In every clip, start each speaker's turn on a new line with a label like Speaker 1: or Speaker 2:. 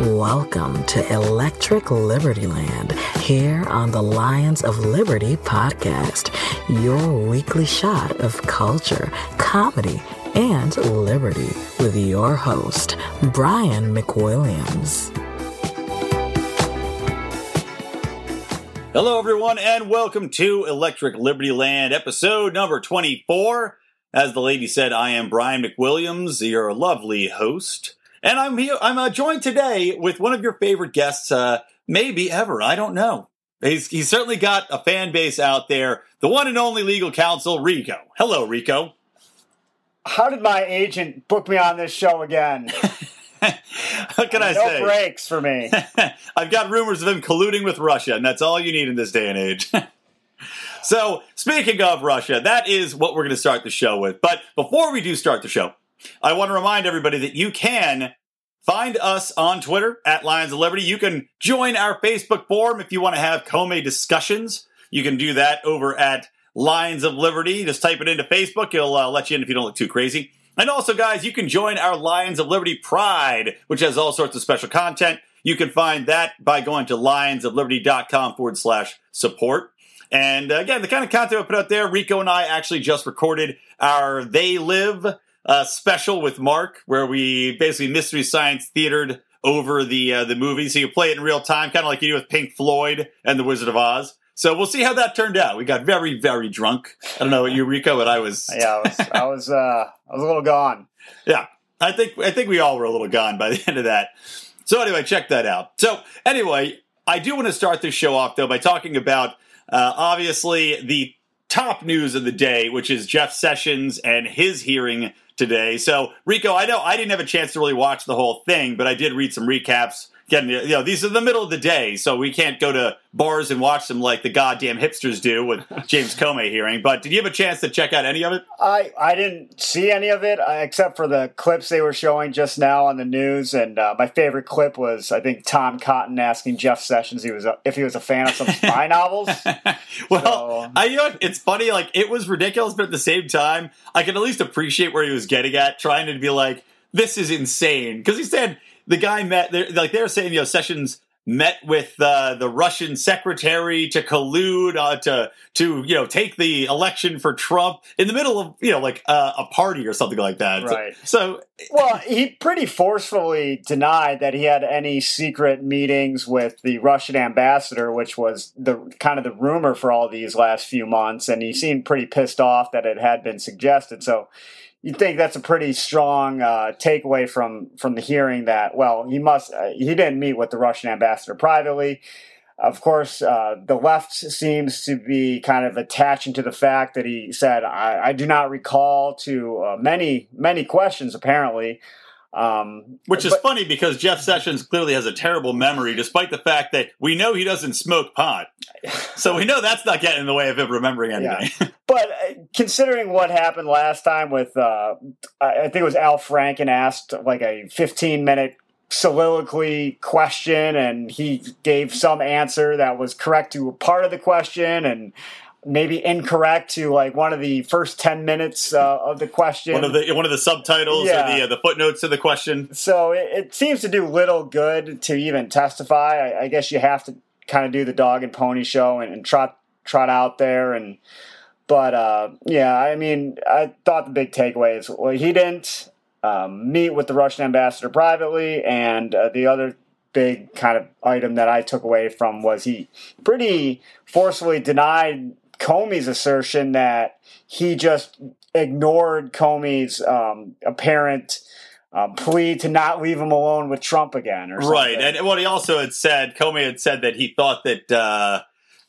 Speaker 1: Welcome to Electric Liberty Land here on the Lions of Liberty podcast, your weekly shot of culture, comedy, and liberty with your host, Brian McWilliams.
Speaker 2: Hello, everyone, and welcome to Electric Liberty Land, episode number 24. As the lady said, I am Brian McWilliams, your lovely host. And I'm here. I'm uh, joined today with one of your favorite guests, uh, maybe ever. I don't know. He's he's certainly got a fan base out there. The one and only legal counsel, Rico. Hello, Rico.
Speaker 3: How did my agent book me on this show again?
Speaker 2: what can I
Speaker 3: no
Speaker 2: say?
Speaker 3: No breaks for me.
Speaker 2: I've got rumors of him colluding with Russia, and that's all you need in this day and age. so, speaking of Russia, that is what we're going to start the show with. But before we do start the show, I want to remind everybody that you can find us on Twitter at Lions of Liberty. You can join our Facebook forum if you want to have Comey discussions. You can do that over at Lions of Liberty. Just type it into Facebook. It'll uh, let you in if you don't look too crazy. And also, guys, you can join our Lions of Liberty Pride, which has all sorts of special content. You can find that by going to lionsofliberty.com forward slash support. And uh, again, the kind of content I put out there, Rico and I actually just recorded our They Live uh, special with Mark, where we basically mystery science theatered over the uh, the movie, so you play it in real time, kind of like you do with Pink Floyd and The Wizard of Oz. So we'll see how that turned out. We got very, very drunk. I don't know what you, Rico, but I was.
Speaker 3: yeah, I was, I was, uh, I was a little gone.
Speaker 2: Yeah, I think I think we all were a little gone by the end of that. So anyway, check that out. So anyway, I do want to start this show off though by talking about uh, obviously the top news of the day, which is Jeff Sessions and his hearing today. So, Rico, I know I didn't have a chance to really watch the whole thing, but I did read some recaps. Again, you know, these are the middle of the day, so we can't go to bars and watch them like the goddamn hipsters do with James Comey hearing. But did you have a chance to check out any of it?
Speaker 3: I, I didn't see any of it uh, except for the clips they were showing just now on the news. And uh, my favorite clip was I think Tom Cotton asking Jeff Sessions he was a, if he was a fan of some spy novels.
Speaker 2: well, so, I you know it's funny. Like it was ridiculous, but at the same time, I can at least appreciate where he was getting at, trying to be like, "This is insane," because he said the guy met like they're saying you know Sessions met with uh, the Russian secretary to collude uh, to to you know take the election for Trump in the middle of you know like uh, a party or something like that.
Speaker 3: Right.
Speaker 2: So, so,
Speaker 3: well, he pretty forcefully denied that he had any secret meetings with the Russian ambassador, which was the kind of the rumor for all these last few months, and he seemed pretty pissed off that it had been suggested. So you think that's a pretty strong uh, takeaway from from the hearing that well he must uh, he didn't meet with the Russian ambassador privately. Of course, uh, the left seems to be kind of attaching to the fact that he said, "I, I do not recall." To uh, many many questions, apparently,
Speaker 2: um, Which is but, funny because Jeff Sessions clearly has a terrible memory, despite the fact that we know he doesn't smoke pot. So we know that's not getting in the way of him remembering anything.
Speaker 3: Yeah. But uh, considering what happened last time with, uh, I think it was Al Franken asked like a 15 minute soliloquy question and he gave some answer that was correct to a part of the question and maybe incorrect to like one of the first 10 minutes uh, of the question.
Speaker 2: One of the one of the subtitles yeah. or the uh, the footnotes to the question.
Speaker 3: So it, it, seems to do little good to even testify. I, I, guess you have to kind of do the dog and pony show and, and trot trot out there and but uh, yeah i mean i thought the big takeaway is well he didn't um, meet with the russian ambassador privately and uh, the other big kind of item that I took away from was he pretty forcefully denied Comey's assertion that he just ignored Comey's um, apparent um, plea to not leave him alone with Trump again, or
Speaker 2: right. And what he also had said, Comey had said that he thought that uh,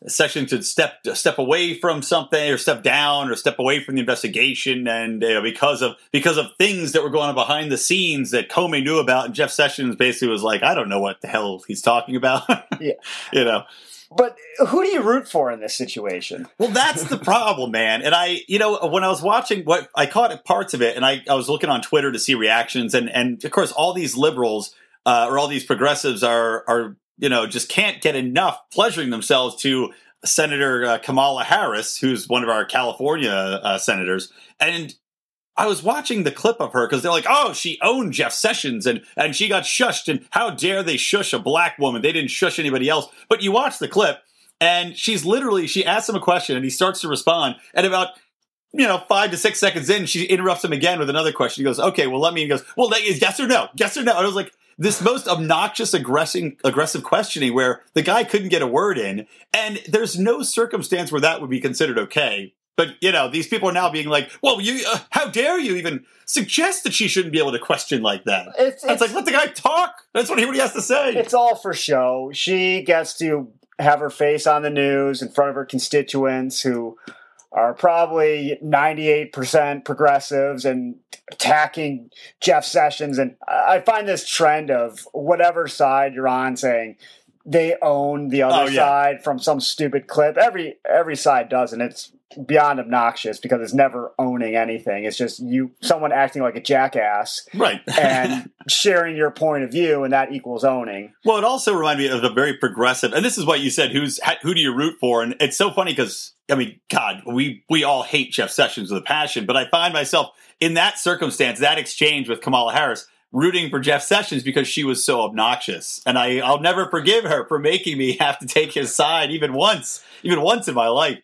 Speaker 2: Sessions should step step away from something or step down or step away from the investigation, and you know, because of because of things that were going on behind the scenes that Comey knew about, and Jeff Sessions basically was like, I don't know what the hell he's talking about.
Speaker 3: Yeah.
Speaker 2: you know.
Speaker 3: But who do you root for in this situation?
Speaker 2: Well, that's the problem, man. And I, you know, when I was watching what I caught parts of it, and I, I was looking on Twitter to see reactions, and and of course, all these liberals uh, or all these progressives are are you know just can't get enough pleasuring themselves to Senator uh, Kamala Harris, who's one of our California uh, senators, and I was watching the clip of her because they're like, "Oh, she owned Jeff Sessions and and she got shushed, and how dare they shush a black woman? They didn't shush anybody else." But you watch the clip, and she's literally she asks him a question, and he starts to respond, and about you know five to six seconds in, she interrupts him again with another question. He goes, "Okay, well, let me." He goes, "Well, that is yes or no, yes or no." And I was like. This most obnoxious, aggressive, aggressive questioning where the guy couldn't get a word in, and there's no circumstance where that would be considered okay. But you know, these people are now being like, "Well, you, uh, how dare you even suggest that she shouldn't be able to question like that?"
Speaker 3: It's,
Speaker 2: It's, like, let the guy talk. That's what he, what he has to say.
Speaker 3: it's all for show. She gets to have her face on the news in front of her constituents who are probably 98% progressives and attacking Jeff Sessions. And I find this trend of whatever side you're on saying they own the other
Speaker 2: Oh, yeah.
Speaker 3: side from some stupid clip. Every every side does, and it's beyond obnoxious because it's never owning anything. It's just you someone acting like a jackass
Speaker 2: right.
Speaker 3: and sharing your point of view, and that equals owning.
Speaker 2: well, it also reminded me of the very progressive, and this is what you said. Who's who do you root for? And it's so funny because I mean, God, we we all hate Jeff Sessions with a passion, but I find myself in that circumstance, that exchange with Kamala Harris. Rooting for Jeff Sessions because she was so obnoxious, and I, I'll never forgive her for making me have to take his side even once, even once in my life.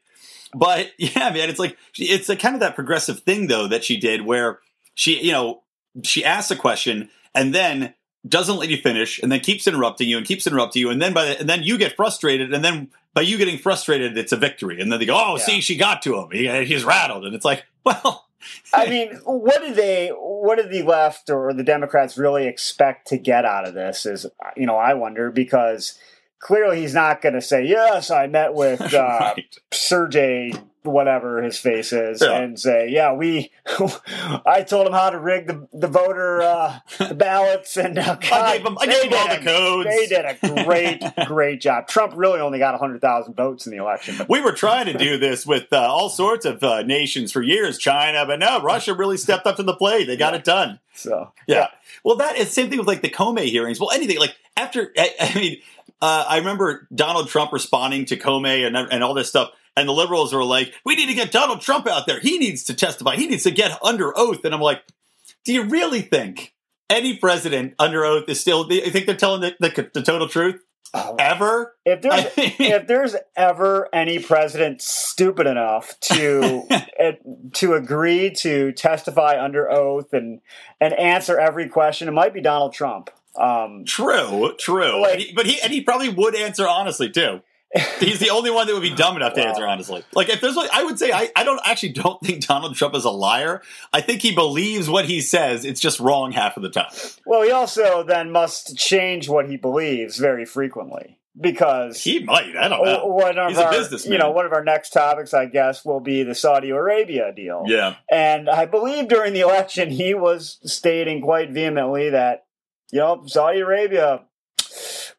Speaker 2: But yeah, man, it's like it's a kind of that progressive thing though that she did where she, you know, she asks a question and then doesn't let you finish and then keeps interrupting you and keeps interrupting you and then by the, and then you get frustrated and then by you getting frustrated it's a victory and then they go oh
Speaker 3: Yeah.
Speaker 2: see she got to him he, he's rattled and it's like well
Speaker 3: I mean, what do they, what do the left or the Democrats really expect to get out of this? Is you know, I wonder because clearly he's not going to say yes. I met with uh,
Speaker 2: right.
Speaker 3: Sergey, whatever his face is,
Speaker 2: Yeah.
Speaker 3: and say, yeah, we, I told him how to rig the the voter uh, the ballots, and uh,
Speaker 2: I gave him, I gave him all the
Speaker 3: a-
Speaker 2: codes
Speaker 3: They did a great, great job. Trump really only got hundred thousand votes in the election, but
Speaker 2: we were trying to do this with uh, all sorts of uh, nations for years china but no russia really stepped up to the plate they got it done
Speaker 3: so
Speaker 2: Yeah. Well, that is same thing with like the Comey hearings. Well, anything like after, I, I mean, uh, I remember Donald Trump responding to Comey and and all this stuff, and the liberals were like, "We need to get Donald Trump out there. He needs to testify. He needs to get under oath." And I'm like, "Do you really think any president under oath is still? You think they're telling the, the, the total truth
Speaker 3: Oh,
Speaker 2: ever?"
Speaker 3: if there's if there's ever any president stupid enough to to agree to testify under oath and and answer every question, it might be Donald Trump. Um,
Speaker 2: True, true.
Speaker 3: Like-
Speaker 2: And he- but he and he probably would answer honestly too. He's the only one that would be dumb enough to
Speaker 3: Wow.
Speaker 2: answer honestly. Like if there's like I would say I, I don't actually don't think Donald Trump is a liar. I think he believes what he says. It's just wrong half of the time.
Speaker 3: well, he also then must change what he believes very frequently because
Speaker 2: He might. I don't know.
Speaker 3: one of
Speaker 2: He's a
Speaker 3: our
Speaker 2: businessman.
Speaker 3: you know one of our next topics, I guess, will be the Saudi Arabia deal.
Speaker 2: Yeah.
Speaker 3: And I believe during the election, he was stating quite vehemently that, you know, Saudi Arabia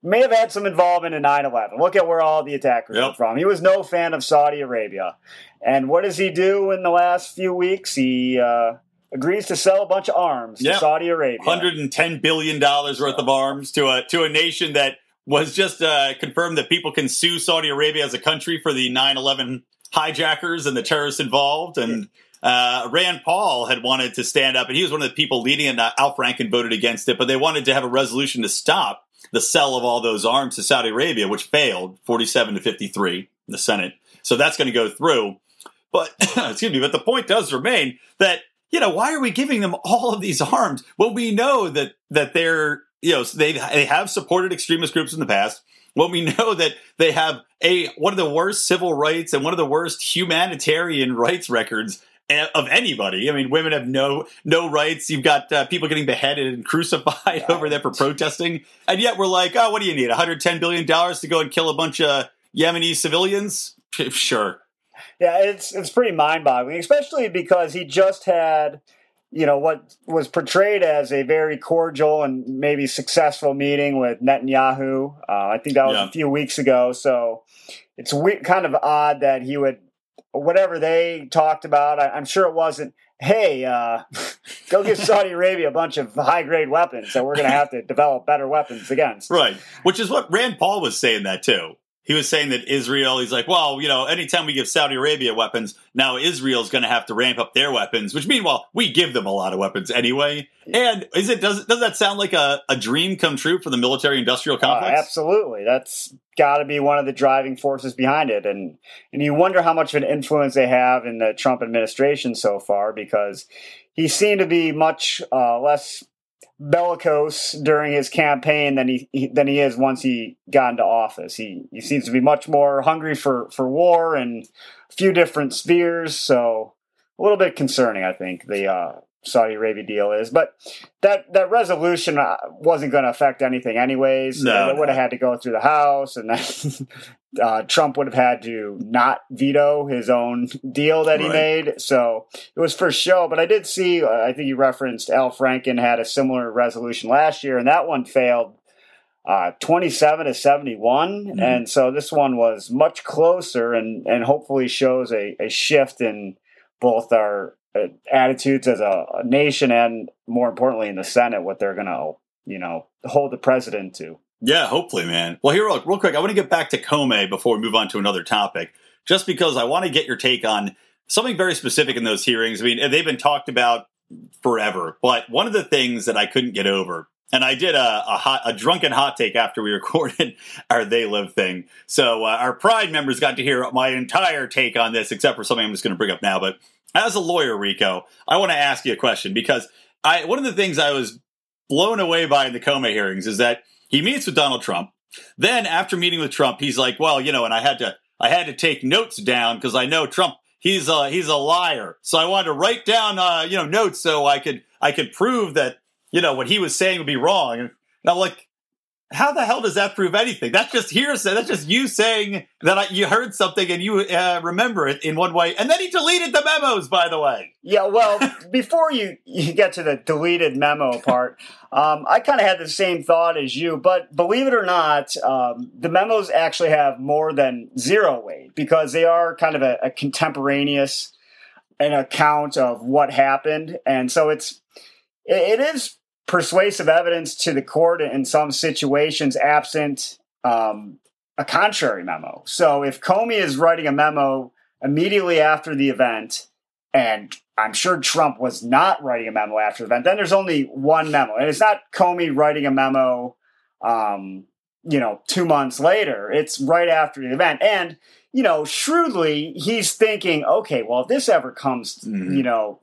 Speaker 3: may have had some involvement in 9 11. Look at where all the attackers
Speaker 2: Yep.
Speaker 3: are from. He was no fan of Saudi Arabia. And what does he do in the last few weeks? He uh, agrees to sell a bunch of arms
Speaker 2: Yep.
Speaker 3: to Saudi Arabia.
Speaker 2: Hundred and ten billion dollars worth of arms to a to a nation that was just uh, confirmed that people can sue Saudi Arabia as a country for the 9-11 hijackers and the terrorists involved. And uh, Rand Paul had wanted to stand up, and he was one of the people leading and, uh, Al Franken voted against it, but they wanted to have a resolution to stop the sale of all those arms to Saudi Arabia, which failed, forty-seven to fifty-three in the Senate. So that's going to go through. But excuse me, but the point does remain that you know why are we giving them all of these arms when we know that that they're you know they they have supported extremist groups in the past. When we know that they have a one of the worst civil rights and one of the worst humanitarian rights records of anybody. I mean, women have no no rights. You've got uh, people getting beheaded and crucified over there for protesting, and yet we're like, oh, what do you need? 110 billion dollars to go and kill a bunch of Yemeni civilians? Sure.
Speaker 3: Yeah, it's it's pretty mind boggling, especially because he just had you know what was portrayed as a very cordial and maybe successful meeting with Netanyahu. Uh, I think that was yeah. a few weeks ago. So it's we- kind of odd that he would whatever they talked about. I, am sure it wasn't. Hey, uh, go give Saudi Arabia a bunch of high grade weapons that we're going to have to develop better weapons against.
Speaker 2: Right, which is what Rand Paul was saying that too he was saying that Israel, he's like, well, you know, anytime we give Saudi Arabia weapons, now Israel's going to have to ramp up their weapons, which meanwhile, we give them a lot of weapons anyway. And is it, does, does that sound like a, a dream come true for the military industrial uh, complex?
Speaker 3: Uh, absolutely. That's got to be one of the driving forces behind it. And, and you wonder how much of an influence they have in the Trump administration so far because he seemed to be much uh, less bellicose during his campaign than he, he, than he is once he got into office. He he seems to be much more hungry for for war and a few different spheres. So a little bit concerning, I think the uh, Saudi Arabia deal is. But that that resolution uh, wasn't going to affect anything, anyways.
Speaker 2: No,
Speaker 3: it would have had to go through the House, and uh, Trump would have had to not veto his own deal that he right. made. So it was for show. But I did see, uh, I think you referenced Al Franken had a similar resolution last year, and that one failed uh, 27 to 71. Mm-hmm. And so this one was much closer and, and hopefully shows a, a shift in both our attitudes as a, a nation and more importantly in the Senate, what they're going to, you know, hold the president to.
Speaker 2: Yeah, hopefully, man. Well, here, real, real quick, I want to get back to Comey before we move on to another topic, just because I want to get your take on something very specific in those hearings. I mean, they've been talked about forever, but one of the things that I couldn't get over, and I did a, a, hot, a drunken hot take after we recorded our They Live thing. So uh, our Pride members got to hear my entire take on this, except for something I'm just going to bring up now. But as a lawyer, Rico, I want to ask you a question because I one of the things I was blown away by in the Comey hearings is that he meets with Donald Trump. Then after meeting with Trump, he's like, well, you know, and I had to I had to take notes down because I know Trump he's a he's a liar. So I wanted to write down uh, you know notes so I could I could prove that you know what he was saying would be wrong. And I'm like, how the hell does that prove anything? That's just hearsay. That's just you saying that I, you heard something and you uh, remember it in one way. And then he deleted the memos, by the way.
Speaker 3: Yeah, well, before you, you get to the deleted memo part, um, I kind of had the same thought as you. But believe it or not, um, the memos actually have more than zero weight because they are kind of a, a contemporaneous an account of what happened. And so it's it, it is persuasive evidence to the court in some situations absent um, a contrary memo. So if Comey is writing a memo immediately after the event, and I'm sure Trump was not writing a memo after the event, then there's only one memo. And it's not Comey writing a memo, um, you know, two months later. It's right after the event. And, you know, shrewdly, he's thinking, okay, well, if this ever comes, mm-hmm. you know,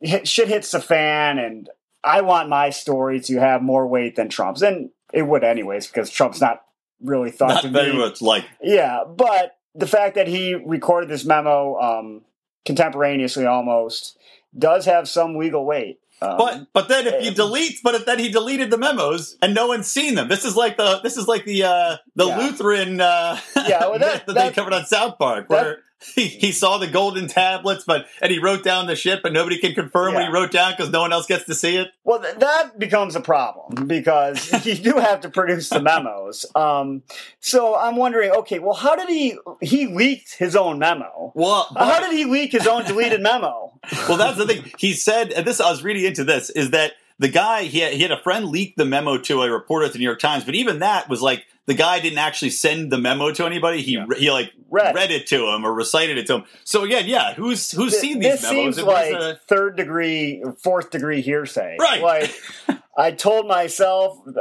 Speaker 3: hit, shit hits the fan and I want my story to have more weight than Trump's, and it would anyways because Trump's not really thought
Speaker 2: not
Speaker 3: to
Speaker 2: very
Speaker 3: be,
Speaker 2: much like
Speaker 3: yeah. But the fact that he recorded this memo um, contemporaneously almost does have some legal weight.
Speaker 2: Um, but but then if you delete, but then he deleted the memos and no one's seen them. This is like the this is like the uh, the yeah. Lutheran uh, yeah well, that, that, they covered on South Park where. He, he saw the golden tablets, but and he wrote down the shit, but nobody can confirm yeah. what he wrote down because no one else gets to see it.
Speaker 3: Well, th- that becomes a problem because you do have to produce the memos. Um, so I'm wondering, okay, well, how did he he leaked his own memo?
Speaker 2: Well,
Speaker 3: but, how did he leak his own deleted memo?
Speaker 2: Well, that's the thing. He said, and this I was reading into this is that the guy he had, he had a friend leak the memo to a reporter at the New York Times, but even that was like the guy didn't actually send the memo to anybody. He yeah. he like read. read. it to him or recited it to him. So again, yeah, who's who's seen these
Speaker 3: this
Speaker 2: memos?
Speaker 3: Seems like a, third degree, fourth degree hearsay,
Speaker 2: right?
Speaker 3: Like. I told myself, uh,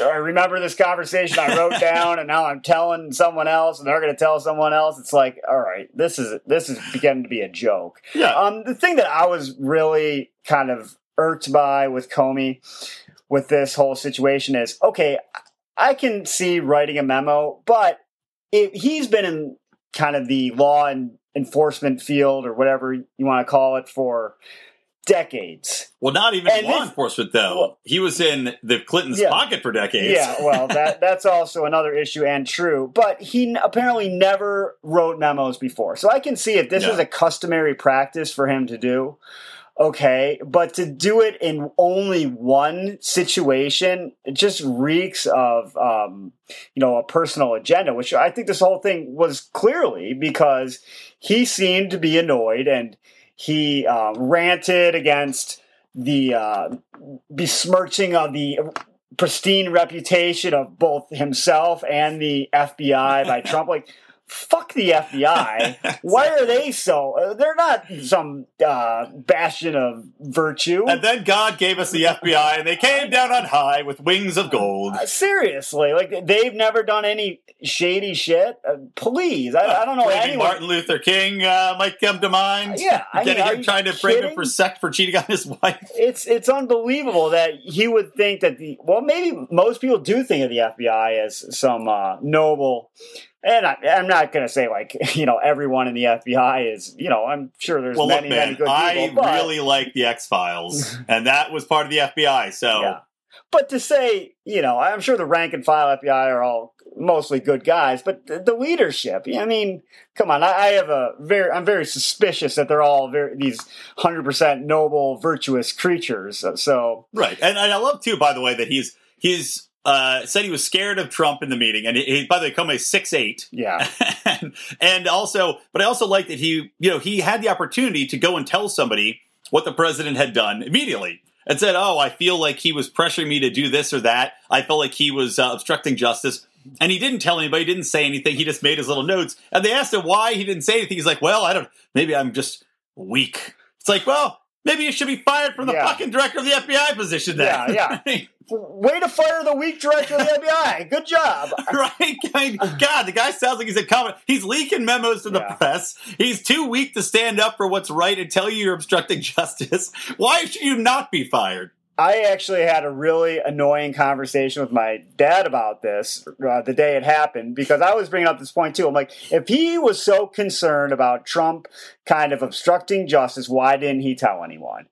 Speaker 3: I remember this conversation I wrote down, and now I'm telling someone else, and they're going to tell someone else. It's like, all right, this is this is beginning to be a joke.
Speaker 2: Yeah.
Speaker 3: Um, the thing that I was really kind of irked by with Comey with this whole situation is okay, I can see writing a memo, but if he's been in kind of the law and enforcement field or whatever you want to call it for decades.
Speaker 2: Well, not even
Speaker 3: And
Speaker 2: law
Speaker 3: this-
Speaker 2: enforcement though.
Speaker 3: Well-
Speaker 2: he was in the Clintons'
Speaker 3: Yeah.
Speaker 2: pocket for decades.
Speaker 3: Yeah, well, that that's also another issue and true. But he apparently never wrote memos before, so I can see if this
Speaker 2: No.
Speaker 3: is a customary practice for him to do. Okay, but to do it in only one situation, it just reeks of, um, you know, a personal agenda. Which I think this whole thing was clearly because he seemed to be annoyed and he uh, ranted against the uh, besmirching of the pristine reputation of both himself and the FBI by Trump. Like, fuck the FBI. Why are they so? uh, They're not some uh, bastion of virtue.
Speaker 2: And then God gave us the FBI, and they came down on high with wings of gold.
Speaker 3: Uh, Seriously, like they've never done any shady shit. Uh, please, I, I don't know
Speaker 2: Maybe. Martin Luther King uh, might come to mind.
Speaker 3: Yeah, I mean,
Speaker 2: Getting him trying to frame him for sect for cheating on his wife.
Speaker 3: It's it's unbelievable that he would think that the well maybe most people do think of the FBI as some uh, noble and I, I'm not going to say like you know everyone in the FBI is you know I'm sure there's
Speaker 2: Well,
Speaker 3: many
Speaker 2: look,
Speaker 3: many
Speaker 2: man,
Speaker 3: good
Speaker 2: I
Speaker 3: people but,
Speaker 2: really like the X Files, and that was part of the FBI. So
Speaker 3: yeah. but to say you know I'm sure the rank and file FBI are all mostly good guys but the, the leadership I mean come on I, I have a very I'm very suspicious that they're all very these hundred percent noble virtuous creatures so
Speaker 2: Right, and, and I love too, by the way, that he's he's uh, said he was scared of Trump in the meeting, and he, he by the way, Comey six eight,
Speaker 3: yeah
Speaker 2: and, and also, but I also like that he, you know, he had the opportunity to go and tell somebody what the president had done immediately. And said, "Oh, I feel like he was pressuring me to do this or that. I felt like he was uh, obstructing justice." And he didn't tell anybody. Didn't say anything. He just made his little notes. And they asked him why he didn't say anything. He's like, "Well, I don't. Maybe I'm just weak." It's like, well, maybe you should be fired from the
Speaker 3: Yeah.
Speaker 2: fucking director of the FBI position. Then.
Speaker 3: Yeah, yeah. way to fire the weak director of the FBI good job
Speaker 2: right? I mean, God, the guy sounds like he's a incompetent. He's leaking memos to the
Speaker 3: Yeah.
Speaker 2: press. He's too weak to stand up for what's right and tell you you're obstructing justice. Why should you not be fired?
Speaker 3: I actually had a really annoying conversation with my dad about this uh, the day it happened because I was bringing up this point too. I'm like, if he was so concerned about Trump kind of obstructing justice, why didn't he tell anyone?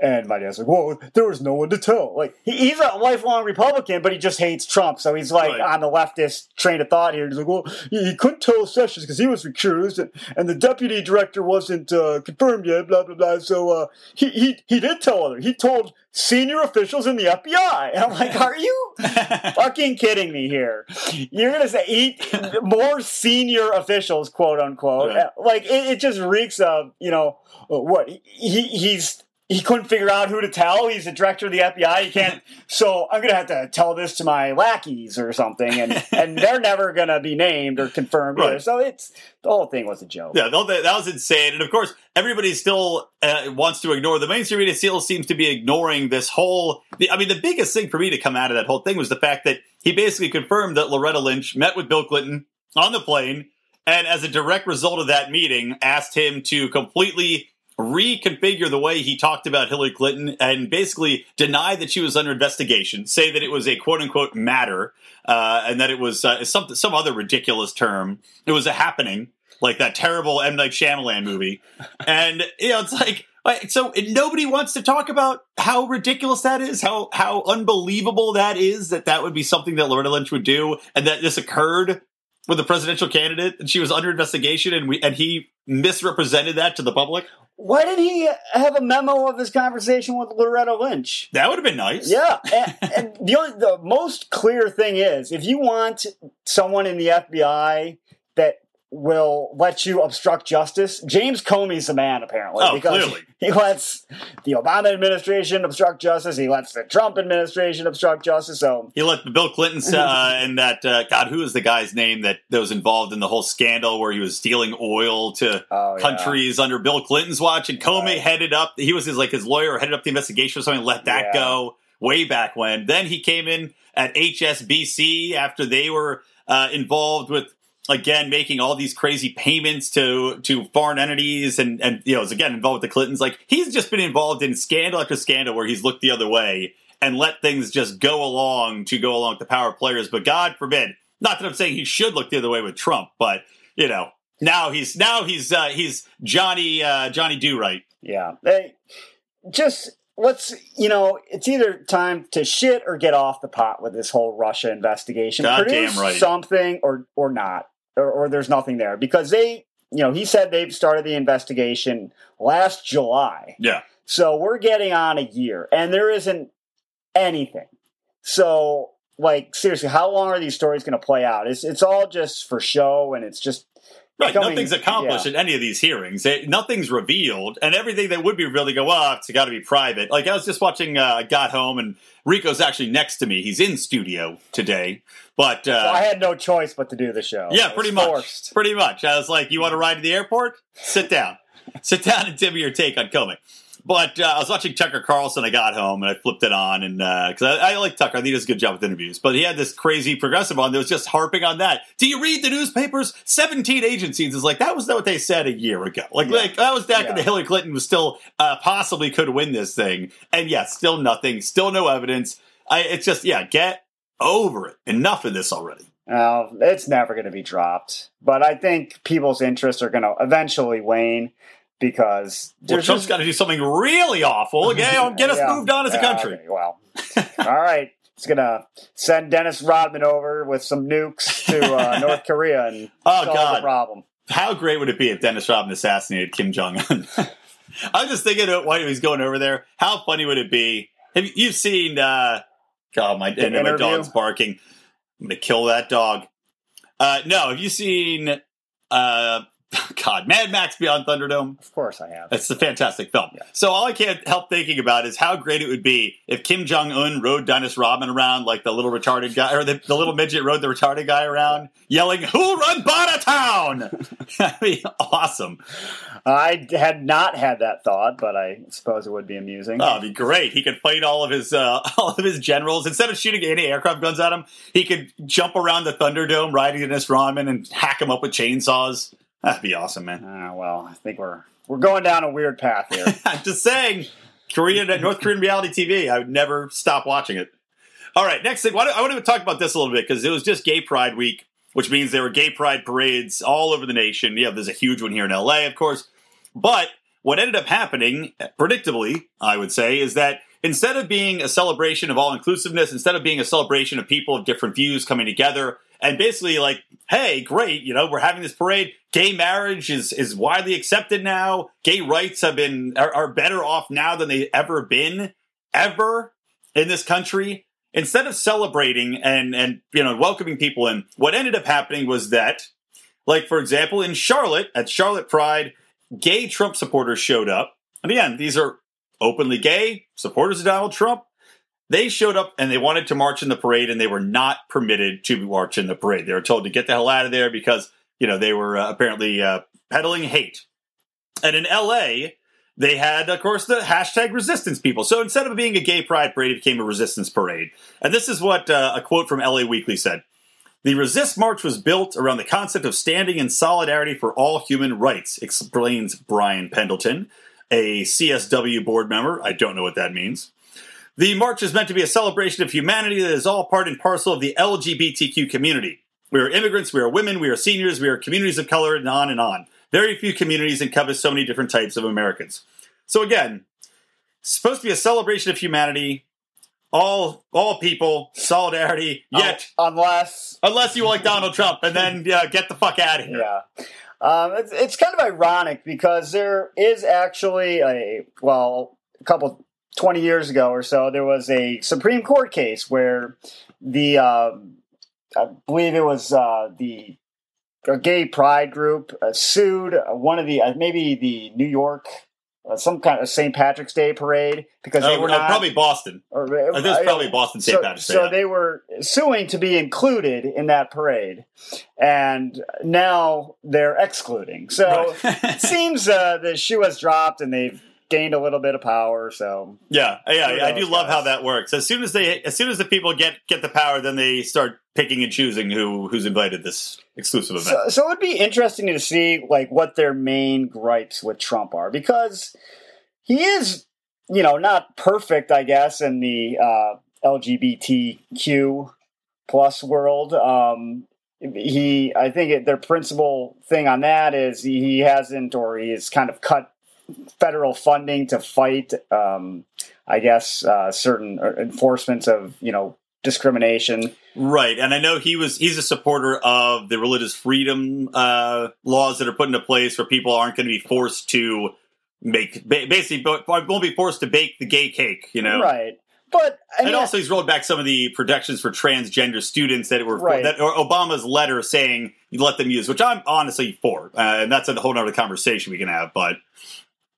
Speaker 3: And my dad's like, well, there was no one to tell. Like, he, he's a lifelong Republican, but he just hates Trump. So he's like
Speaker 2: Right.
Speaker 3: on the leftist train of thought here. He's like, well, he, he couldn't tell Sessions because he was recused and, and the deputy director wasn't uh, confirmed yet, blah, blah, blah. So uh, he, he, he did tell other. He told senior officials in the FBI. And I'm like, are you fucking kidding me here? You're going to say he, more senior officials, quote unquote.
Speaker 2: Right.
Speaker 3: Like, it, it just reeks of, you know, what? He, he's he couldn't figure out who to tell. He's the director of the FBI. He can't. so I'm gonna have to tell this to my lackeys or something, and and they're never gonna be named or confirmed either.
Speaker 2: Right.
Speaker 3: So it's the whole thing was a joke.
Speaker 2: Yeah, that, that was insane. And of course, everybody still uh, wants to ignore the mainstream media. Still seems to be ignoring this whole. The, I mean, the biggest thing for me to come out of that whole thing was the fact that he basically confirmed that Loretta Lynch met with Bill Clinton on the plane, and as a direct result of that meeting, asked him to completely reconfigure the way he talked about Hillary Clinton and basically deny that she was under investigation, say that it was a quote unquote matter, uh, and that it was uh, some some other ridiculous term. It was a happening, like that terrible M Night Shyamalan movie, and you know it's like. So nobody wants to talk about how ridiculous that is, how how unbelievable that is that that would be something that Loretta Lynch would do, and that this occurred with the presidential candidate, and she was under investigation, and we and he misrepresented that to the public.
Speaker 3: Why didn't he have a memo of his conversation with Loretta Lynch?
Speaker 2: That would have been nice.
Speaker 3: Yeah, and, and the only, the most clear thing is if you want someone in the FBI that will let you obstruct justice, James Comey's the man apparently.
Speaker 2: Oh,
Speaker 3: because
Speaker 2: clearly.
Speaker 3: he lets the Obama administration obstruct justice. He lets the Trump administration obstruct justice. So
Speaker 2: He let Bill Clinton uh, and that uh, God, who is the guy's name that, that was involved in the whole scandal where he was stealing oil to
Speaker 3: Oh, yeah.
Speaker 2: countries under Bill Clinton's watch, and Comey
Speaker 3: Right.
Speaker 2: headed up. He was his like his lawyer, headed up the investigation or something. Let that
Speaker 3: Yeah.
Speaker 2: go way back when. Then he came in at HSBC after they were uh, involved with again making all these crazy payments to to foreign entities and and you know was again involved with the Clintons. Like he's just been involved in scandal after scandal where he's looked the other way and let things just go along to go along with the power players. But God forbid, not that I'm saying he should look the other way with Trump, but you know now he's now he's uh, he's Johnny uh, Johnny Do right.
Speaker 3: yeah, they, just let's you know it's either time to shit or get off the pot with this whole Russia investigation.
Speaker 2: Goddamn
Speaker 3: Produce
Speaker 2: right.
Speaker 3: something or or not, or, or there's nothing there because they you know he said they've started the investigation last July.
Speaker 2: Yeah.
Speaker 3: So we're getting on a year, and there isn't anything. So, like, seriously, how long are these stories going to play out? It's it's all just for show, and it's just
Speaker 2: Right,
Speaker 3: becoming-
Speaker 2: nothing's accomplished
Speaker 3: yeah.
Speaker 2: in any of these hearings. They, nothing's revealed, and everything that would be revealed, they go, "Oh, it's got to be private." Like I was just watching, uh, got home, and Rico's actually next to me. He's in studio today, but uh,
Speaker 3: So I had no choice but to do the show.
Speaker 2: yeah, pretty much,
Speaker 3: forced.
Speaker 2: pretty much. I was like, "You want to ride to the airport? Sit down, sit down, and give me your take on Comey." But uh, I was watching Tucker Carlson. I got home and I flipped it on, and because I, I like Tucker, I think he does a good job with interviews. But he had this crazy progressive on that was just harping on that. Do you read the newspapers? Seventeen agencies is like that was not what they said a year ago. Like,
Speaker 3: Yeah.
Speaker 2: like that was back
Speaker 3: Yeah.
Speaker 2: when Hillary Clinton was still uh, possibly could win this thing, and yeah, still nothing, still no evidence. I, it's just yeah, get over it. Enough of this already.
Speaker 3: Well, it's never going to be dropped. But I think people's interests are going to eventually wane because
Speaker 2: Well, Trump's got to do something really awful. Okay, get us
Speaker 3: Yeah.
Speaker 2: moved on as a
Speaker 3: Yeah,
Speaker 2: country.
Speaker 3: okay, well, all right. It's going to send Dennis Rodman over with some nukes to uh, North Korea and
Speaker 2: Oh,
Speaker 3: solve
Speaker 2: God.
Speaker 3: the problem.
Speaker 2: How great would it be if Dennis Rodman assassinated Kim Jong Un? I'm just thinking while he was going over there. How funny would it be? Have you you've seen? Uh, God, my, my dog's barking. I'm gonna kill that dog. Uh, no, have you seen? Uh, God, Mad Max Beyond Thunderdome.
Speaker 3: Of course I have.
Speaker 2: It's a fantastic film. So all I can't help thinking about is how great it would be if Kim Jong Un rode Dennis Rodman around like the little retarded guy, or the, the little midget rode the retarded guy around, yelling "Who run Bartertown?" That'd be awesome.
Speaker 3: I had not had that thought, but I suppose it would be amusing.
Speaker 2: Oh, it'd be great. He could fight all of his uh, all of his generals instead of shooting any aircraft guns at him. He could jump around the Thunderdome riding Dennis Rodman and hack him up with chainsaws. That'd be awesome, man.
Speaker 3: Ah, well, I think we're we're going down a weird path here.
Speaker 2: I'm just saying, Korean North Korean reality TV. I would never stop watching it. All right, next thing. why I want to talk about this a little bit because it was just Gay Pride Week, which means there were gay pride parades all over the nation. Yeah, there's a huge one here in LA, of course. But what ended up happening, predictably, I would say, is that instead of being a celebration of all inclusiveness, instead of being a celebration of people of different views coming together, and basically like, hey, great, you know, we're having this parade. Gay marriage is is widely accepted now. Gay rights have been are, are better off now than they've ever been ever in this country. Instead of celebrating and and you know welcoming people in, what ended up happening was that, like for example, in Charlotte at Charlotte Pride, gay Trump supporters showed up. And again, these are openly gay supporters of Donald Trump. They showed up and they wanted to march in the parade, and they were not permitted to march in the parade. They were told to get the hell out of there because you know they were uh, apparently uh, peddling hate. And in L.A., they had, of course, the hashtag resistance people. So instead of being a gay pride parade, it became a resistance parade. And this is what uh, a quote from LA Weekly said. The Resist March was built around the concept of standing in solidarity for all human rights, explains Brian Pendleton, a CSW board member. I don't know what that means. The march is meant to be a celebration of humanity that is all part and parcel of the LGBTQ community. We are immigrants, we are women, we are seniors, we are communities of color, and on and on. Very few communities encompass so many different types of Americans. So again, supposed to be a celebration of humanity, all all people, solidarity. Yet,
Speaker 3: Unless,
Speaker 2: unless you like Donald Trump, and then yeah, get the fuck out of here.
Speaker 3: yeah. Um, it's, it's kind of ironic because there is actually a, well, a couple, 20 years ago or so, there was a Supreme Court case where the, um, I believe it was uh, the a gay pride group uh, sued uh, one of the, uh, maybe the New York, uh, some kind of St. Patrick's Day parade because they
Speaker 2: Oh,
Speaker 3: were
Speaker 2: oh,
Speaker 3: not
Speaker 2: probably Boston.
Speaker 3: Or,
Speaker 2: I think probably Boston St.
Speaker 3: so,
Speaker 2: Patrick's Day.
Speaker 3: So they were suing to be included in that parade, and now they're excluding. So
Speaker 2: Right.
Speaker 3: it seems uh, the shoe has dropped, and they've gained a little bit of power. So
Speaker 2: Yeah, yeah, I do
Speaker 3: knows,
Speaker 2: love how that works. As soon as they, as soon as the people get get the power, then they start picking and choosing who who's invited this exclusive event.
Speaker 3: so, so it'd be interesting to see like what their main gripes with Trump are because he is, you know, not perfect, I guess, in the uh, LGBTQ plus world. Um, he, I think it, their principal thing on that is he, he hasn't, or he has kind of cut federal funding to fight, um, I guess, uh, certain uh, enforcements of you know discrimination.
Speaker 2: Right, and I know he was he's a supporter of the religious freedom uh, laws that are put into place where people aren't going to be forced to make basically won't be forced to bake the gay cake, you know.
Speaker 3: Right. But
Speaker 2: I mean, and also, he's rolled back some of the protections for transgender students that were right. that or Obama's letter saying you let them use, which I'm honestly for, uh, and that's a whole other conversation we can have. But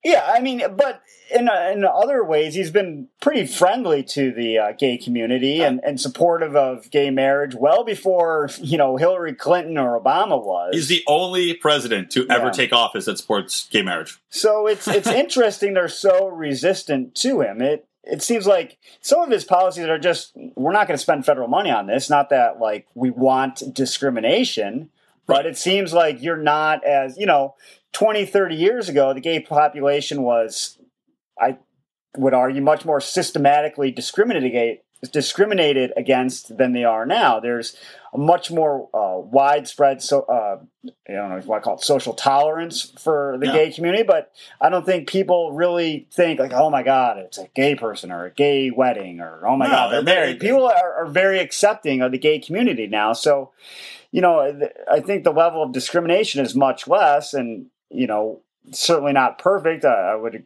Speaker 3: yeah, I mean, but in in other ways, he's been pretty friendly to the uh, gay community and, and supportive of gay marriage well before you know Hillary Clinton or Obama was.
Speaker 2: He's the only president to ever yeah. take office that supports gay marriage.
Speaker 3: So it's it's interesting they're so resistant to him. It it seems like some of his policies are just we're not going to spend federal money on this not that like we want discrimination but it seems like you're not as you know 20 30 years ago the gay population was i would argue much more systematically discriminated discriminated against than they are now. There's a much more uh, widespread, so uh, I don't know if you want to call it social tolerance for the yeah. gay community, but I don't think people really think like, oh my god, it's a gay person or a gay wedding or oh my no, god, they're married. People are, are very accepting of the gay community now, so you know, I think the level of discrimination is much less, and you know, certainly not perfect. I, I would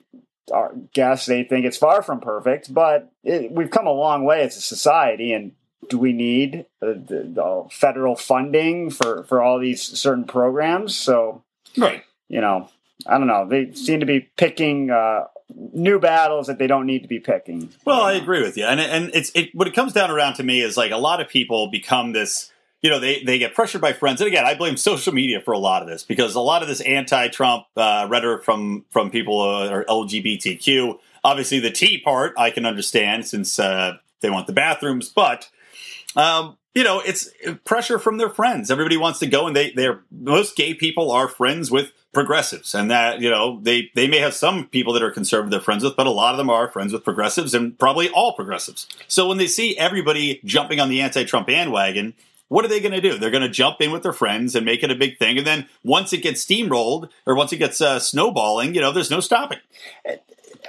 Speaker 3: guess they think it's far from perfect, but it, we've come a long way as a society. And do we need the, the, the, federal funding for, for all these certain programs? So,
Speaker 2: right.
Speaker 3: you know, I don't know. They seem to be picking uh, new battles that they don't need to be picking.
Speaker 2: Well, I agree with you, and and it's it, what it comes down around to me is like a lot of people become this you know, they, they get pressured by friends. And again, I blame social media for a lot of this because a lot of this anti-Trump uh, rhetoric from from people uh, are LGBTQ. Obviously, the T part I can understand since uh, they want the bathrooms, but um, you know, it's pressure from their friends. Everybody wants to go, and they they're most gay people are friends with progressives, and that you know they they may have some people that are conservative they're friends with, but a lot of them are friends with progressives, and probably all progressives. So when they see everybody jumping on the anti-Trump bandwagon what are they going to do? They're going to jump in with their friends and make it a big thing. And then once it gets steamrolled or once it gets uh, snowballing, you know, there's no stopping.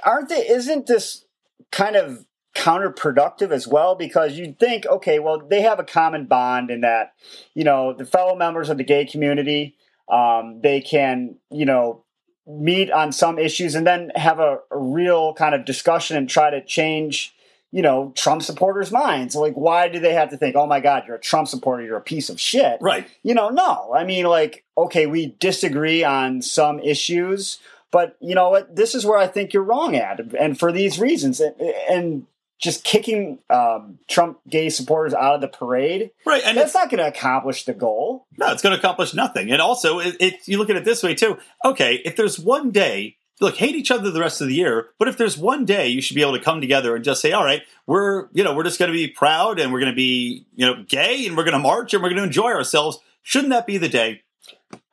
Speaker 3: Aren't they? Isn't this kind of counterproductive as well? Because you'd think, okay, well, they have a common bond in that, you know, the fellow members of the gay community, um, they can, you know, meet on some issues and then have a, a real kind of discussion and try to change you know, Trump supporters' minds. Like, why do they have to think, oh my God, you're a Trump supporter, you're a piece of shit?
Speaker 2: Right.
Speaker 3: You know, no. I mean, like, okay, we disagree on some issues, but you know what? This is where I think you're wrong at. And for these reasons. And, and just kicking um, Trump gay supporters out of the parade,
Speaker 2: right?
Speaker 3: And that's not going to accomplish the goal.
Speaker 2: No, it's going to accomplish nothing. And also, it, it, you look at it this way too. Okay, if there's one day look, hate each other the rest of the year, but if there's one day you should be able to come together and just say, all right, we're, you know, we're just going to be proud and we're going to be, you know, gay and we're going to march and we're going to enjoy ourselves. Shouldn't that be the day?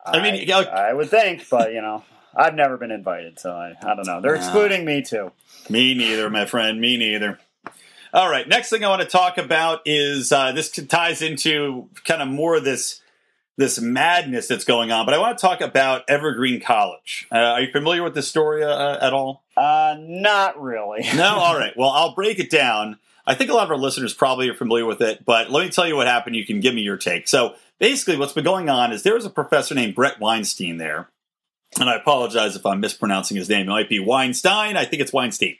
Speaker 3: I, I mean, I would think, but you know, I've never been invited, so I, I don't know. They're excluding me too.
Speaker 2: Me neither, my friend. Me neither. All right. Next thing I want to talk about is uh, this ties into kind of more of this this madness that's going on. But I want to talk about Evergreen College. Uh, are you familiar with this story uh, at all?
Speaker 3: Uh, not really.
Speaker 2: no. All right. Well, I'll break it down. I think a lot of our listeners probably are familiar with it, but let me tell you what happened. You can give me your take. So basically, what's been going on is there was a professor named Bret Weinstein there, and I apologize if I'm mispronouncing his name. It might be Weinstein. I think it's Weinstein,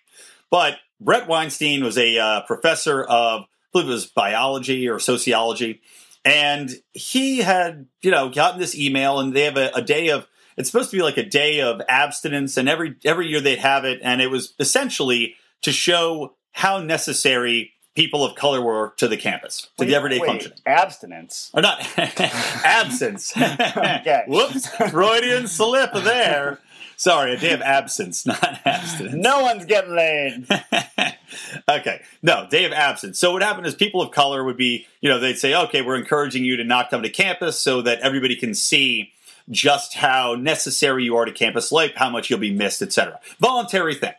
Speaker 2: but Bret Weinstein was a uh, professor of, I believe it was biology or sociology and he had, you know, gotten this email, and they have a, a day of. It's supposed to be like a day of abstinence, and every every year they'd have it, and it was essentially to show how necessary people of color were to the campus, to wait, the everyday
Speaker 3: wait,
Speaker 2: function.
Speaker 3: Abstinence.
Speaker 2: Or not absence. Whoops, Freudian slip there. Sorry, a day of absence, not abstinence.
Speaker 3: No one's getting laid.
Speaker 2: okay, no, day of absence. So what happened is people of color would be, you know, they'd say, okay, we're encouraging you to not come to campus so that everybody can see just how necessary you are to campus life, how much you'll be missed, etc. Voluntary thing.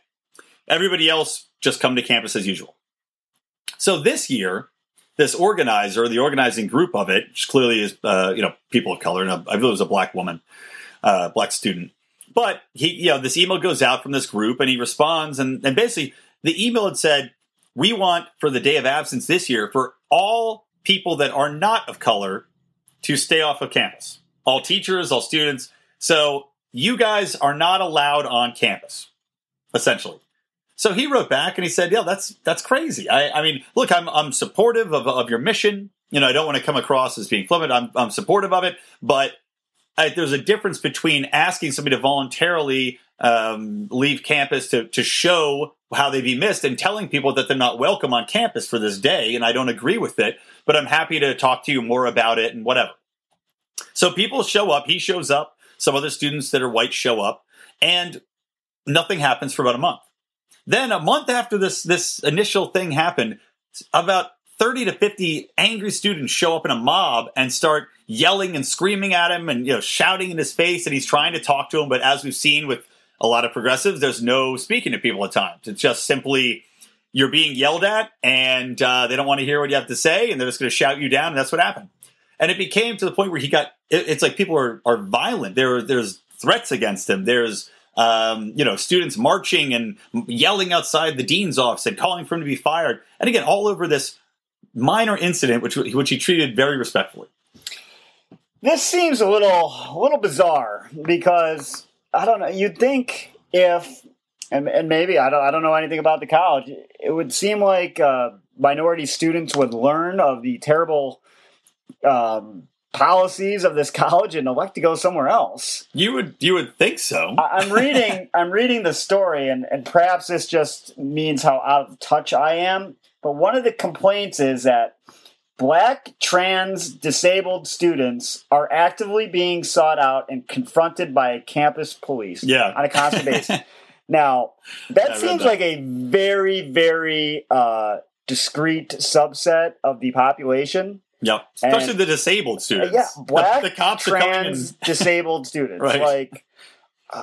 Speaker 2: Everybody else just come to campus as usual. So this year, this organizer, the organizing group of it, which clearly is, uh, you know, people of color, and I believe it was a black woman, uh, black student, But he, you know, this email goes out from this group and he responds and, and basically the email had said, we want for the day of absence this year for all people that are not of color to stay off of campus. All teachers, all students. So you guys are not allowed on campus, essentially. So he wrote back and he said, "Yeah, that's that's crazy. I, I mean, look, I'm I'm supportive of, of your mission. You know, I don't want to come across as being flippant. I'm I'm supportive of it, but I, there's a difference between asking somebody to voluntarily um, leave campus to to show how they'd be missed and telling people that they're not welcome on campus for this day. And I don't agree with it, but I'm happy to talk to you more about it and whatever. So people show up. He shows up. Some other students that are white show up, and nothing happens for about a month. Then a month after this this initial thing happened, about 30 to 50 angry students show up in a mob and start yelling and screaming at him and you know shouting in his face and he's trying to talk to him. But as we've seen with a lot of progressives there's no speaking to people at times. It's just simply you're being yelled at and uh, they don't want to hear what you have to say and they're just going to shout you down and that's what happened. And it became to the point where he got it, it's like people are, are violent. There there's threats against him. There's um, you know, students marching and yelling outside the dean's office and calling for him to be fired. And again, all over this minor incident, which which he treated very respectfully.
Speaker 3: This seems a little a little bizarre because I don't know. You'd think if and, and maybe I don't I don't know anything about the college. It would seem like uh, minority students would learn of the terrible um, policies of this college and elect to go somewhere else.
Speaker 2: You would you would think so.
Speaker 3: I, am reading I'm reading the story and, and perhaps this just means how out of touch I am. But one of the complaints is that black trans disabled students are actively being sought out and confronted by campus police
Speaker 2: yeah.
Speaker 3: on a constant basis. Now, that seems that. like a very, very uh, discrete subset of the population.
Speaker 2: Yep, especially and, the disabled students.
Speaker 3: Yeah, black, the, the cops trans, disabled students. right. Like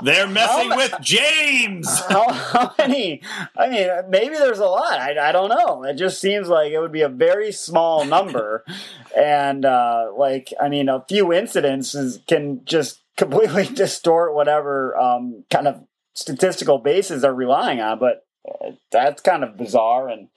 Speaker 2: they're messing with James.
Speaker 3: How, how, many? I mean, maybe there's a lot. I, I don't know. It just seems like it would be a very small number, and uh, like I mean, a few incidences can just completely distort whatever um, kind of statistical basis they're relying on. But uh, that's kind of bizarre and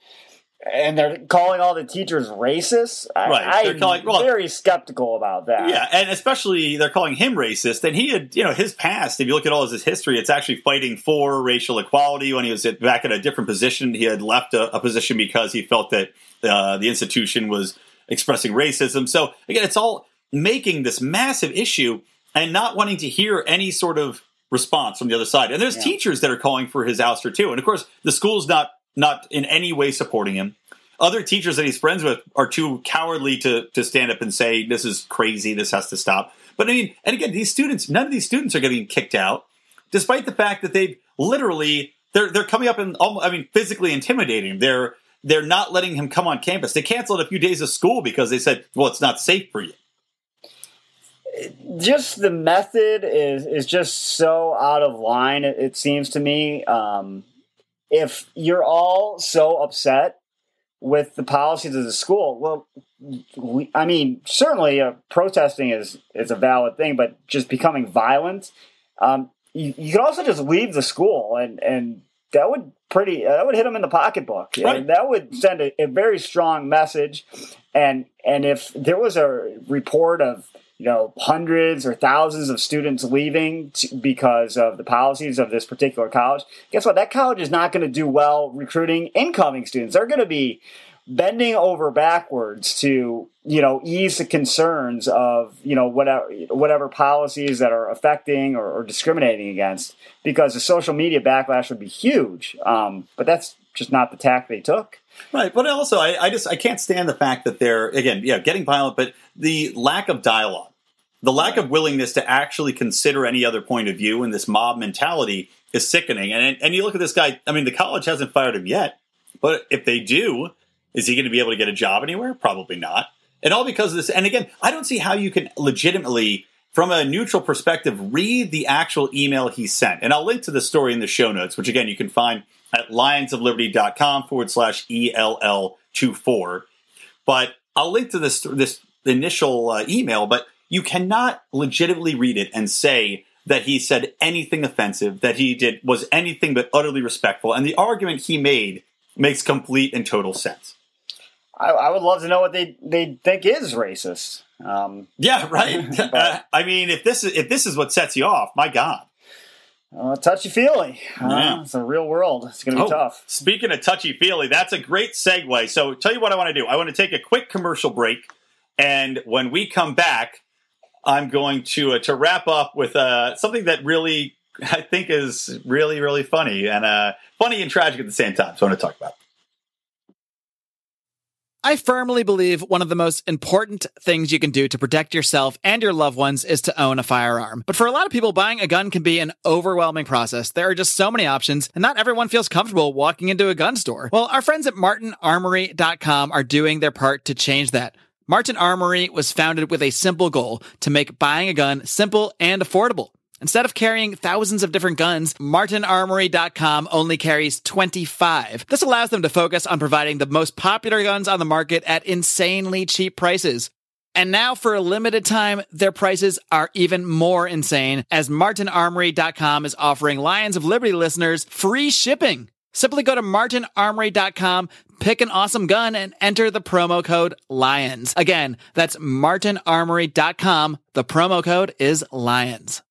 Speaker 3: and they're calling all the teachers racist.
Speaker 2: Right,
Speaker 3: they're I'm calling, well, very skeptical about that.
Speaker 2: Yeah, and especially they're calling him racist. And he had, you know, his past. If you look at all of his history, it's actually fighting for racial equality. When he was at, back in a different position, he had left a, a position because he felt that uh, the institution was expressing racism. So again, it's all making this massive issue and not wanting to hear any sort of response from the other side. And there's yeah. teachers that are calling for his ouster too. And of course, the school's not not in any way supporting him. Other teachers that he's friends with are too cowardly to to stand up and say this is crazy, this has to stop. But I mean, and again, these students, none of these students are getting kicked out, despite the fact that they've literally they're they're coming up and I mean physically intimidating. They're they're not letting him come on campus. They canceled a few days of school because they said, well, it's not safe for you.
Speaker 3: Just the method is is just so out of line. It, it seems to me. Um, if you're all so upset with the policies of the school, well, we, I mean, certainly uh, protesting is is a valid thing, but just becoming violent, um, you, you could also just leave the school, and and that would pretty that would hit them in the pocketbook. Right. And that would send a, a very strong message. And and if there was a report of you know hundreds or thousands of students leaving because of the policies of this particular college. Guess what? That college is not going to do well recruiting incoming students. They're going to be bending over backwards to you know ease the concerns of you know whatever whatever policies that are affecting or, or discriminating against because the social media backlash would be huge. Um, but that's just not the tack they took
Speaker 2: Right, but also I, I, just I can't stand the fact that they're again, yeah, getting violent, but the lack of dialogue the lack of willingness to actually consider any other point of view and this mob mentality is sickening. And and you look at this guy. I mean, the college hasn't fired him yet, but if they do, is he going to be able to get a job anywhere? Probably not. And all because of this. And again, I don't see how you can legitimately, from a neutral perspective, read the actual email he sent. And I'll link to the story in the show notes, which again you can find at lionsofliberty.com forward slash ELL24. But I'll link to this this initial uh, email. But you cannot legitimately read it and say that he said anything offensive, that he did was anything but utterly respectful, and the argument he made makes complete and total sense.
Speaker 3: I, I would love to know what they they think is racist. Um,
Speaker 2: Yeah, right. Uh, I mean, if this is if this is what sets you off, my God.
Speaker 3: Uh, touchy feely. Uh, It's a real world. It's going to be
Speaker 2: Oh,
Speaker 3: tough.
Speaker 2: Speaking of touchy feely, that's a great segue. So, tell you what I want to do. I want to take a quick commercial break, and when we come back, I'm going to uh, to wrap up with uh, something that really I think is really really funny and uh, funny and tragic at the same time. So, I want to talk about.
Speaker 4: I firmly believe one of the most important things you can do to protect yourself and your loved ones is to own a firearm. But for a lot of people, buying a gun can be an overwhelming process. There are just so many options, and not everyone feels comfortable walking into a gun store. Well, our friends at martinarmory.com are doing their part to change that. Martin Armory was founded with a simple goal to make buying a gun simple and affordable. Instead of carrying thousands of different guns, martinarmory.com only carries 25. This allows them to focus on providing the most popular guns on the market at insanely cheap prices. And now for a limited time, their prices are even more insane as martinarmory.com is offering Lions of Liberty listeners free shipping. Simply go to martinarmory.com, pick an awesome gun, and enter the promo code LIONS. Again, that's martinarmory.com. The promo code is LIONS.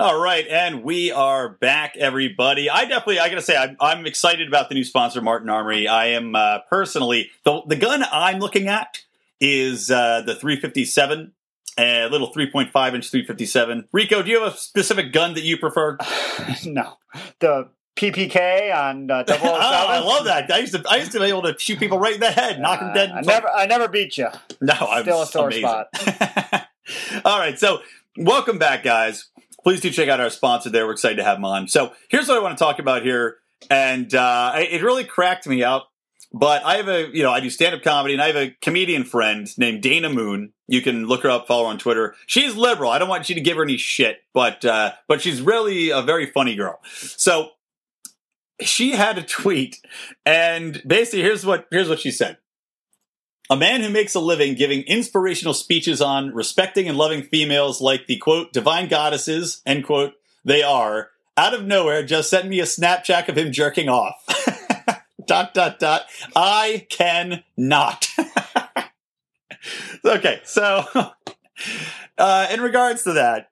Speaker 2: All right, and we are back, everybody. I definitely, I gotta say, I'm, I'm excited about the new sponsor, Martin Armory. I am uh, personally the the gun I'm looking at is uh, the 357, a little 3.5 inch 357. Rico, do you have a specific gun that you prefer?
Speaker 3: no, the PPK on uh, 007.
Speaker 2: oh, I love that. I used to, I used to be able to shoot people right in the head, knock them dead.
Speaker 3: Uh, I never, I never beat you.
Speaker 2: No, I'm
Speaker 3: Still a sore
Speaker 2: amazing.
Speaker 3: spot.
Speaker 2: All right, so welcome back, guys. Please do check out our sponsor there. We're excited to have them on. So here's what I want to talk about here, and uh, it it really cracked me up. But I have a, you know, I do stand up comedy, and I have a comedian friend named Dana Moon. You can look her up, follow her on Twitter. She's liberal. I don't want you to give her any shit, but uh, but she's really a very funny girl. So she had a tweet, and basically, here's what here's what she said. A man who makes a living giving inspirational speeches on respecting and loving females like the quote, divine goddesses, end quote, they are, out of nowhere just sent me a Snapchat of him jerking off. dot, dot, dot. I can not. okay, so uh, in regards to that,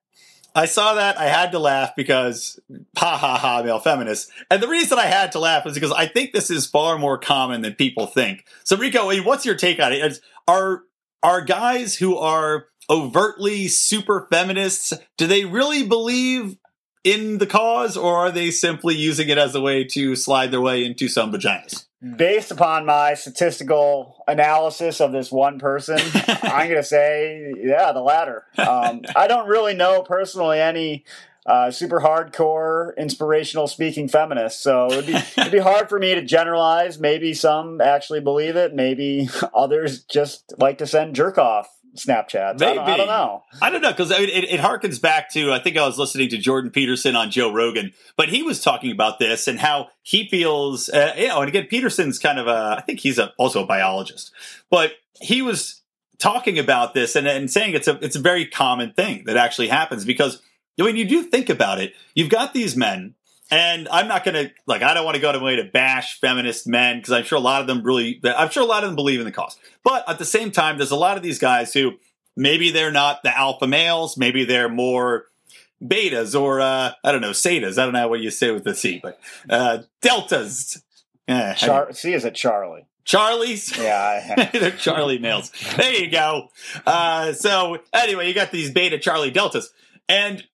Speaker 2: I saw that I had to laugh because ha ha ha male feminist. And the reason I had to laugh is because I think this is far more common than people think. So Rico, what's your take on it? Are are guys who are overtly super feminists, do they really believe in the cause or are they simply using it as a way to slide their way into some vaginas?
Speaker 3: Based upon my statistical analysis of this one person, I'm going to say, yeah, the latter. Um, I don't really know personally any uh, super hardcore inspirational speaking feminists, so it'd be, it'd be hard for me to generalize. Maybe some actually believe it. Maybe others just like to send jerk off Snapchats. I don't, I
Speaker 2: Maybe.
Speaker 3: don't know.
Speaker 2: I don't know because I mean, it, it harkens back to I think I was listening to Jordan Peterson on Joe Rogan, but he was talking about this and how he feels. Uh, you know, and again, Peterson's kind of a I think he's a, also a biologist, but he was talking about this and, and saying it's a it's a very common thing that actually happens because when you do think about it, you've got these men. And I'm not going to like. I don't want to go to way to bash feminist men because I'm sure a lot of them really. I'm sure a lot of them believe in the cause. But at the same time, there's a lot of these guys who maybe they're not the alpha males. Maybe they're more betas or uh, I don't know setas. I don't know what you say with the C, but uh, deltas. Eh,
Speaker 3: Char- see, is a Charlie?
Speaker 2: Charlies.
Speaker 3: Yeah.
Speaker 2: They're Charlie males. There you go. Uh, so anyway, you got these beta Charlie deltas, and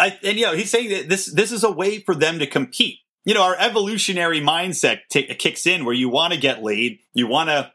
Speaker 2: I and you know he's saying that this this is a way for them to compete. You know, our evolutionary mindset ta- kicks in where you want to get laid, you want to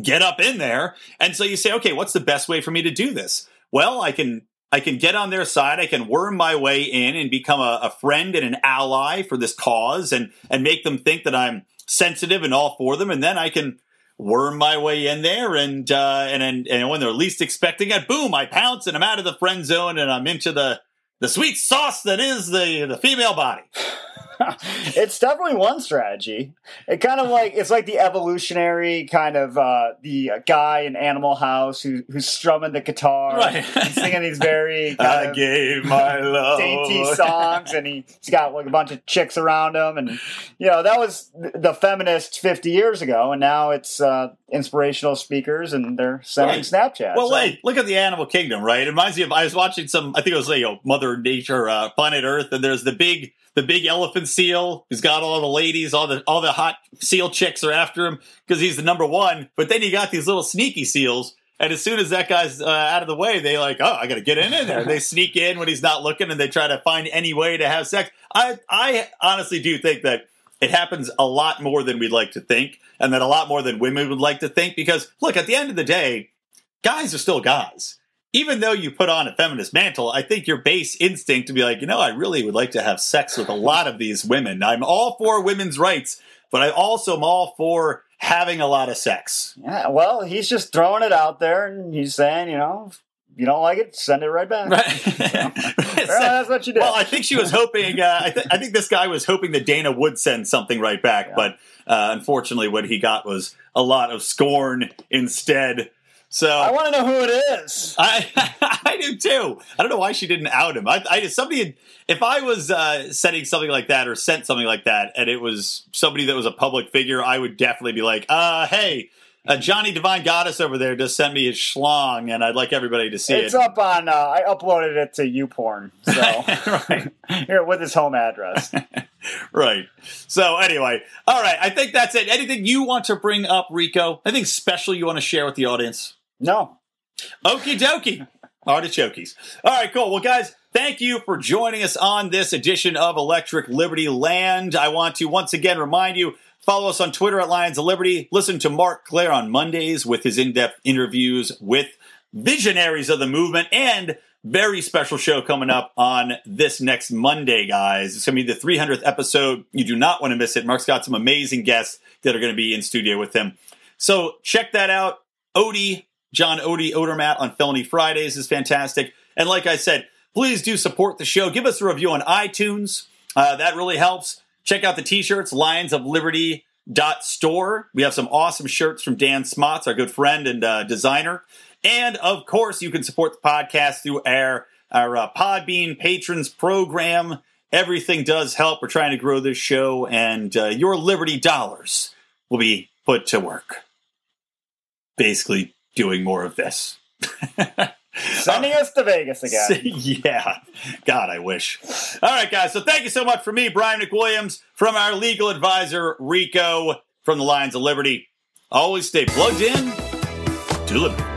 Speaker 2: get up in there, and so you say, okay, what's the best way for me to do this? Well, I can I can get on their side. I can worm my way in and become a, a friend and an ally for this cause, and and make them think that I'm sensitive and all for them, and then I can worm my way in there, and uh, and and, and when they're least expecting it, boom! I pounce and I'm out of the friend zone, and I'm into the the sweet sauce that is the the female body.
Speaker 3: it's definitely one strategy. It kind of like it's like the evolutionary kind of uh, the guy in Animal House who, who's strumming the guitar,
Speaker 2: Right.
Speaker 3: and singing these very
Speaker 2: I
Speaker 3: of
Speaker 2: gave my love.
Speaker 3: dainty songs, and he, he's got like a bunch of chicks around him, and you know that was the feminist fifty years ago, and now it's uh, inspirational speakers, and they're sending
Speaker 2: Right.
Speaker 3: Snapchat.
Speaker 2: Well,
Speaker 3: So-
Speaker 2: wait, look at the animal kingdom, right? It reminds me of I was watching some. I think it was you know Mother Nature, uh, Planet Earth, and there's the big the big elephant seal who's got all the ladies, all the all the hot seal chicks are after him because he's the number one. But then you got these little sneaky seals. And as soon as that guy's uh, out of the way, they like, oh, I got to get in, in there. they sneak in when he's not looking, and they try to find any way to have sex. I, I honestly do think that it happens a lot more than we'd like to think, and that a lot more than women would like to think. Because look, at the end of the day, guys are still guys. Even though you put on a feminist mantle, I think your base instinct to be like, you know, I really would like to have sex with a lot of these women. I'm all for women's rights, but I also am all for having a lot of sex.
Speaker 3: Yeah, well, he's just throwing it out there, and he's saying, you know, you don't like it, send it right back.
Speaker 2: Right.
Speaker 3: Well, that's what you did.
Speaker 2: Well, I think she was hoping. Uh, I, th- I think this guy was hoping that Dana would send something right back,
Speaker 3: Yeah.
Speaker 2: but uh, unfortunately, what he got was a lot of scorn instead. So
Speaker 3: I want to know who it is.
Speaker 2: I I do too. I don't know why she didn't out him. I, I somebody had, if I was uh, sending something like that or sent something like that, and it was somebody that was a public figure, I would definitely be like, uh, hey. Uh, Johnny Divine Goddess over there just sent me his schlong, and I'd like everybody to see
Speaker 3: It's
Speaker 2: it.
Speaker 3: It's up on. Uh, I uploaded it to YouPorn, so here with his home address.
Speaker 2: Right. So anyway, all right. I think that's it. Anything you want to bring up, Rico? Anything special you want to share with the audience?
Speaker 3: No,
Speaker 2: Okie dokie. Artichokes. All right, cool. Well, guys, thank you for joining us on this edition of Electric Liberty Land. I want to once again remind you follow us on Twitter at Lions of Liberty. Listen to Marc Clair on Mondays with his in depth interviews with visionaries of the movement and very special show coming up on this next Monday, guys. It's going to be the 300th episode. You do not want to miss it. Marc's got some amazing guests that are going to be in studio with him. So check that out. Odie, John Odie Odermatt on Felony Fridays is fantastic. And like I said, please do support the show. Give us a review on iTunes. Uh, that really helps. Check out the t-shirts, Lions of Liberty dot store. We have some awesome shirts from Dan Smots, our good friend and uh, designer. And of course, you can support the podcast through our our uh, Podbean patrons program. Everything does help. We're trying to grow this show, and uh, your Liberty dollars will be put to work. Basically, doing more of this.
Speaker 3: sending us to Vegas again.
Speaker 2: yeah. God, I wish. All right, guys. So thank you so much for me, Brian McWilliams, from our legal advisor, Rico, from the Lions of Liberty. Always stay plugged in to liberty.